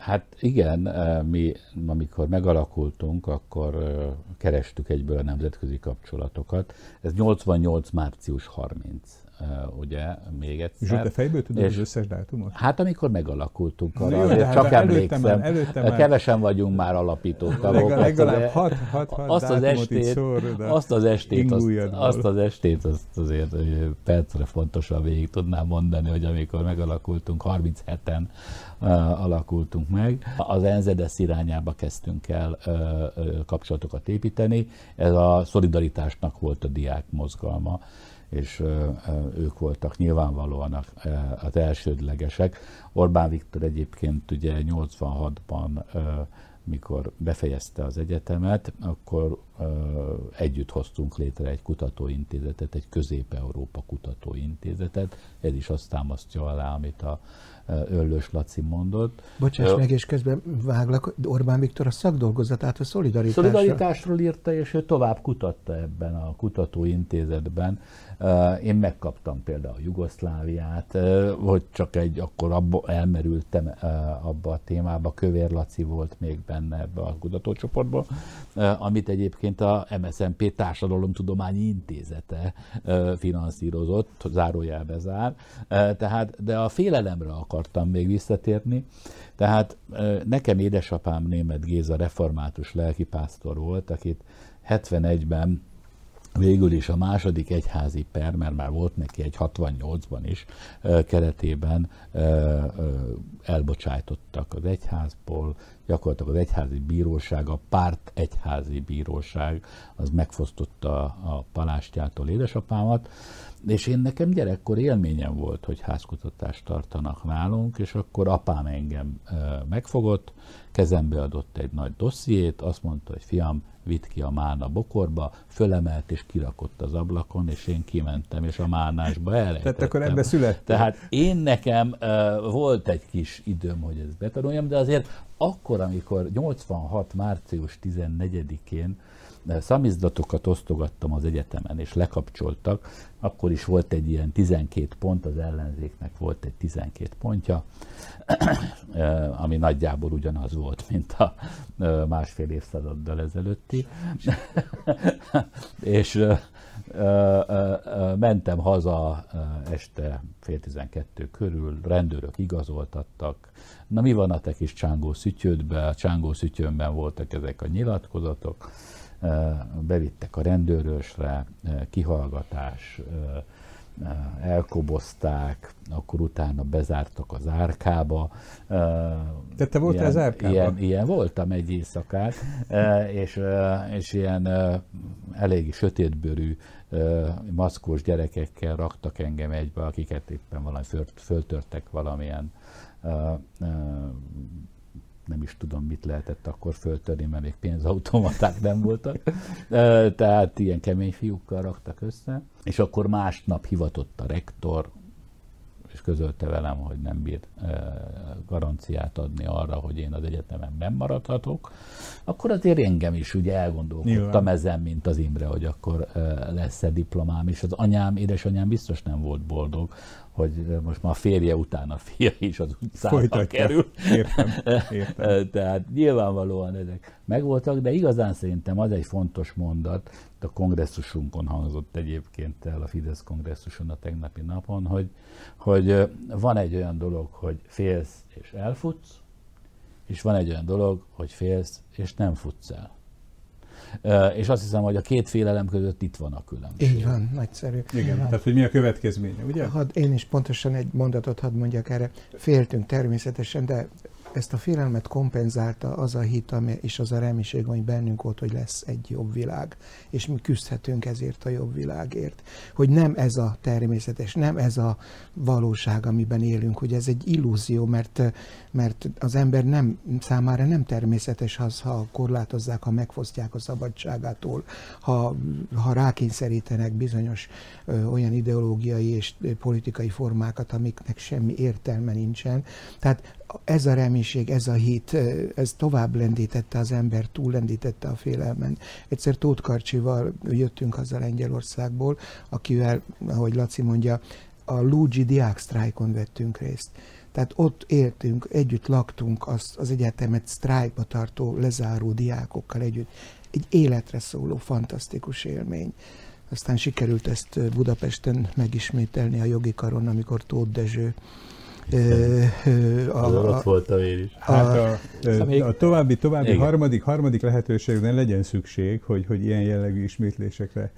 Hát igen, mi amikor megalakultunk, akkor kerestük egyből a nemzetközi kapcsolatokat. Ez 88. március 30 ugye, még egyszer. És te fejből tudod és, az összes dátumot? Hát amikor megalakultunk, arra jó, hát csak emlékszem, már, előtte már, kevesen vagyunk már alapító tagok. Legalább, legalább hat, hat, hat azt az estét, szor, azt az estét, azt, azt az estét, azt azért percre fontosan végig tudnám mondani, hogy amikor megalakultunk, 37-en uh, alakultunk meg, az NZDS irányába kezdtünk el uh, kapcsolatokat építeni, ez a szolidaritásnak volt a diák mozgalma és ők voltak nyilvánvalóan az elsődlegesek. Orbán Viktor egyébként ugye 86-ban mikor befejezte az egyetemet, akkor együtt hoztunk létre egy kutatóintézetet, egy Közép-Európa kutatóintézetet. Ez is azt támasztja alá, amit a Öllős Laci mondott. Bocsáss meg, és közben váglak, Orbán Viktor a szakdolgozatát a szolidaritásra. Szolidaritásról írta, és ő tovább kutatta ebben a kutatóintézetben. Én megkaptam például Jugoszláviát, hogy csak egy, akkor abba elmerültem abba a témába, Kövér Laci volt még benne ebbe a kutatócsoportban, amit egyébként a MSZNP Társadalomtudományi Intézete finanszírozott, zárójelbe zár. Tehát, de a félelemre akartam még visszatérni. Tehát nekem édesapám német Géza református lelkipásztor volt, akit 71-ben végül is a második egyházi per, mert már volt neki egy 68-ban is keretében elbocsájtottak az egyházból, gyakorlatilag az egyházi bíróság, a párt egyházi bíróság, az megfosztotta a palástjától édesapámat, és én nekem gyerekkor élményem volt, hogy házkutatást tartanak nálunk, és akkor apám engem megfogott, kezembe adott egy nagy dossziét, azt mondta, hogy fiam, vitt ki a málna bokorba, fölemelt és kirakott az ablakon, és én kimentem, és a málnásba elrejtettem. Tehát akkor ebbe születtem. Tehát én nekem uh, volt egy kis időm, hogy ezt betanuljam, de azért akkor, amikor 86. március 14-én szamizdatokat osztogattam az egyetemen, és lekapcsoltak, akkor is volt egy ilyen 12 pont, az ellenzéknek volt egy 12 pontja, ami nagyjából ugyanaz volt, mint a másfél évszázaddal ezelőtti. és mentem haza este fél tizenkettő körül, rendőrök igazoltattak. Na mi van a te kis csángó szütyődbe? A csángó szütyőmben voltak ezek a nyilatkozatok bevittek a rendőrösre, kihallgatás, elkobozták, akkor utána bezártak az árkába. De te voltál az árkában? Ilyen, ilyen voltam egy éjszakát, és, és ilyen eléggé sötétbőrű maszkós gyerekekkel raktak engem egybe, akiket éppen valami föltörtek valamilyen nem is tudom, mit lehetett akkor föltörni, mert még pénzautomaták nem voltak. Tehát ilyen kemény fiúkkal raktak össze. És akkor másnap hivatott a rektor, és közölte velem, hogy nem bír garanciát adni arra, hogy én az egyetemen nem maradhatok, akkor azért engem is ugye elgondolkodtam Nyilván. ezen, mint az Imre, hogy akkor lesz-e diplomám, és az anyám, édesanyám biztos nem volt boldog, hogy most már a férje után a fia is az utcára kerül. Értem, értem. Tehát nyilvánvalóan ezek megvoltak, de igazán szerintem az egy fontos mondat, a kongresszusunkon hangzott egyébként el, a Fidesz kongresszuson a tegnapi napon, hogy, hogy van egy olyan dolog, hogy félsz és elfutsz, és van egy olyan dolog, hogy félsz és nem futsz el. És azt hiszem, hogy a két félelem között itt van a különbség. Így van, nagyszerű. Igen, hát. tehát hogy mi a következménye, ugye? Hadd, én is pontosan egy mondatot hadd mondjak erre. Féltünk természetesen, de ezt a félelmet kompenzálta az a hit ami, és az a remiség, ami bennünk volt, hogy lesz egy jobb világ, és mi küzdhetünk ezért a jobb világért. Hogy nem ez a természetes, nem ez a valóság, amiben élünk, hogy ez egy illúzió, mert, mert az ember nem, számára nem természetes az, ha korlátozzák, ha megfosztják a szabadságától, ha, ha rákényszerítenek bizonyos ö, olyan ideológiai és politikai formákat, amiknek semmi értelme nincsen. Tehát ez a reménység, ez a hit, ez tovább lendítette az ember, túllendítette a félelmen. Egyszer Tóth Karcsival jöttünk haza Lengyelországból, akivel, ahogy Laci mondja, a Luigi diák sztrájkon vettünk részt. Tehát ott éltünk, együtt laktunk az, az egyetemet sztrájkba tartó, lezáró diákokkal együtt. Egy életre szóló, fantasztikus élmény. Aztán sikerült ezt Budapesten megismételni a jogi karon, amikor Tóth Dezső a, a, ott voltam én is. Hát a, a, a további, további harmadik, harmadik lehetőségben legyen szükség, hogy, hogy ilyen jellegű ismétlésekre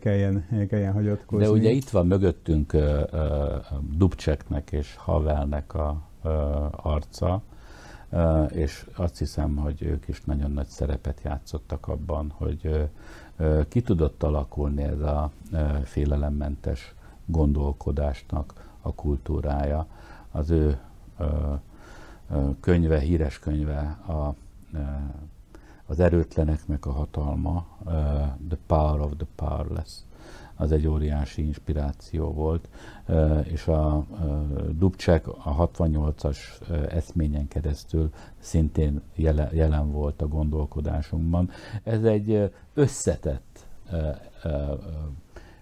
kelljen, kelljen hagyatkozni. De ugye itt van mögöttünk uh, uh, Dubcseknek és Havelnek a uh, arca, uh, és azt hiszem, hogy ők is nagyon nagy szerepet játszottak abban, hogy uh, ki tudott alakulni ez a uh, félelemmentes gondolkodásnak a kultúrája az ő könyve, híres könyve a, az erőtleneknek a hatalma, The Power of the Powerless, az egy óriási inspiráció volt, és a Dubcsek a 68-as eszményen keresztül szintén jelen volt a gondolkodásunkban. Ez egy összetett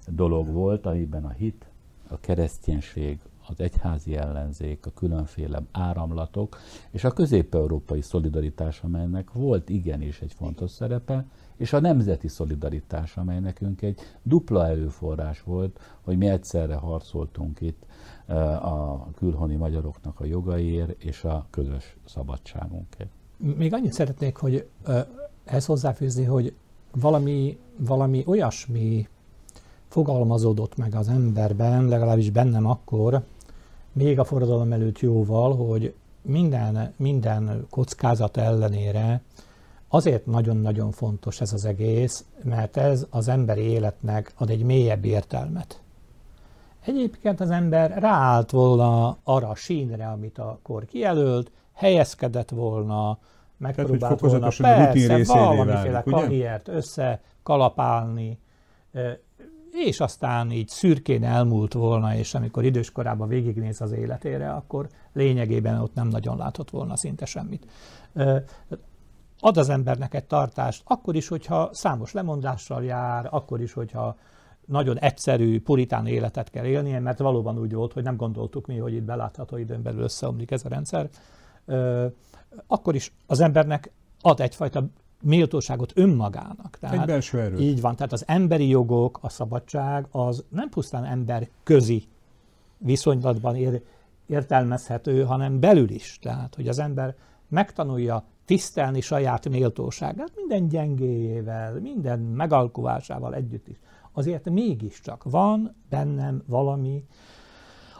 dolog volt, amiben a hit, a kereszténység, az egyházi ellenzék, a különféle áramlatok, és a közép-európai szolidaritás, amelynek volt igenis egy fontos szerepe, és a nemzeti szolidaritás, amely nekünk egy dupla erőforrás volt, hogy mi egyszerre harcoltunk itt a külhoni magyaroknak a jogaiért és a közös szabadságunkért. Még annyit szeretnék, hogy ehhez hozzáfűzni, hogy valami, valami olyasmi fogalmazódott meg az emberben, legalábbis bennem akkor, még a forradalom előtt jóval, hogy minden, minden kockázat ellenére azért nagyon-nagyon fontos ez az egész, mert ez az emberi életnek ad egy mélyebb értelmet. Egyébként az ember ráállt volna arra a sínre, amit a kor kijelölt, helyezkedett volna, megpróbált volna persze valamiféle karriert összekalapálni, és aztán így szürkén elmúlt volna, és amikor időskorában végignéz az életére, akkor lényegében ott nem nagyon látott volna szinte semmit. Ad az embernek egy tartást, akkor is, hogyha számos lemondással jár, akkor is, hogyha nagyon egyszerű, puritán életet kell élnie, mert valóban úgy volt, hogy nem gondoltuk mi, hogy itt belátható időn belül összeomlik ez a rendszer. Akkor is az embernek ad egyfajta méltóságot önmagának. Tehát Egy belső erő. Így van, tehát az emberi jogok, a szabadság az nem pusztán ember közi viszonylatban ér, értelmezhető, hanem belül is. Tehát, hogy az ember megtanulja tisztelni saját méltóságát minden gyengéjével, minden megalkuvásával együtt is. Azért mégiscsak van bennem valami,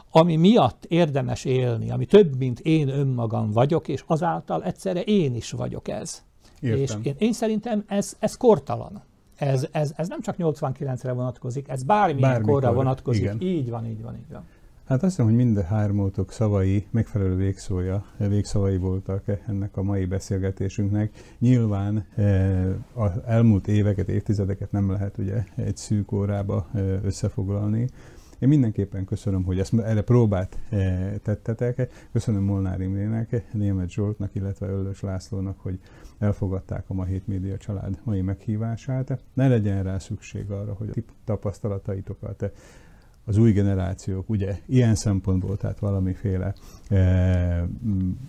ami miatt érdemes élni, ami több, mint én önmagam vagyok, és azáltal egyszerre én is vagyok ez. Értem. És én, én szerintem ez, ez kortalan. Ez, ez, ez nem csak 89-re vonatkozik, ez bármilyen Bármikor, korra vonatkozik. Igen. Így van, így van, így van. Hát azt hiszem, hogy mind a hármótok szavai megfelelő végszója, végszavai voltak ennek a mai beszélgetésünknek. Nyilván e, az elmúlt éveket, évtizedeket nem lehet ugye egy szűk órába e, összefoglalni, én mindenképpen köszönöm, hogy ezt erre próbát eh, tettetek. Köszönöm Molnár Imrének, Német Zsoltnak, illetve Öllös Lászlónak, hogy elfogadták a Ma Hét Média család mai meghívását. Ne legyen rá szükség arra, hogy a tapasztalataitokat az új generációk ugye ilyen szempontból, tehát valamiféle e,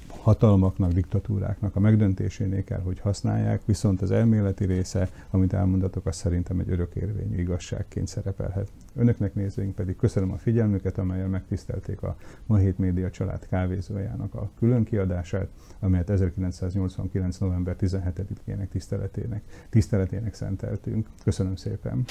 hatalmaknak, diktatúráknak a megdöntésénél kell, hogy használják, viszont az elméleti része, amit elmondatok, az szerintem egy örökérvényű igazságként szerepelhet. Önöknek nézőink pedig köszönöm a figyelmüket, amelyen megtisztelték a Ma Hét Média család kávézójának a külön kiadását, amelyet 1989. november 17-ének tiszteletének, tiszteletének szenteltünk. Köszönöm szépen!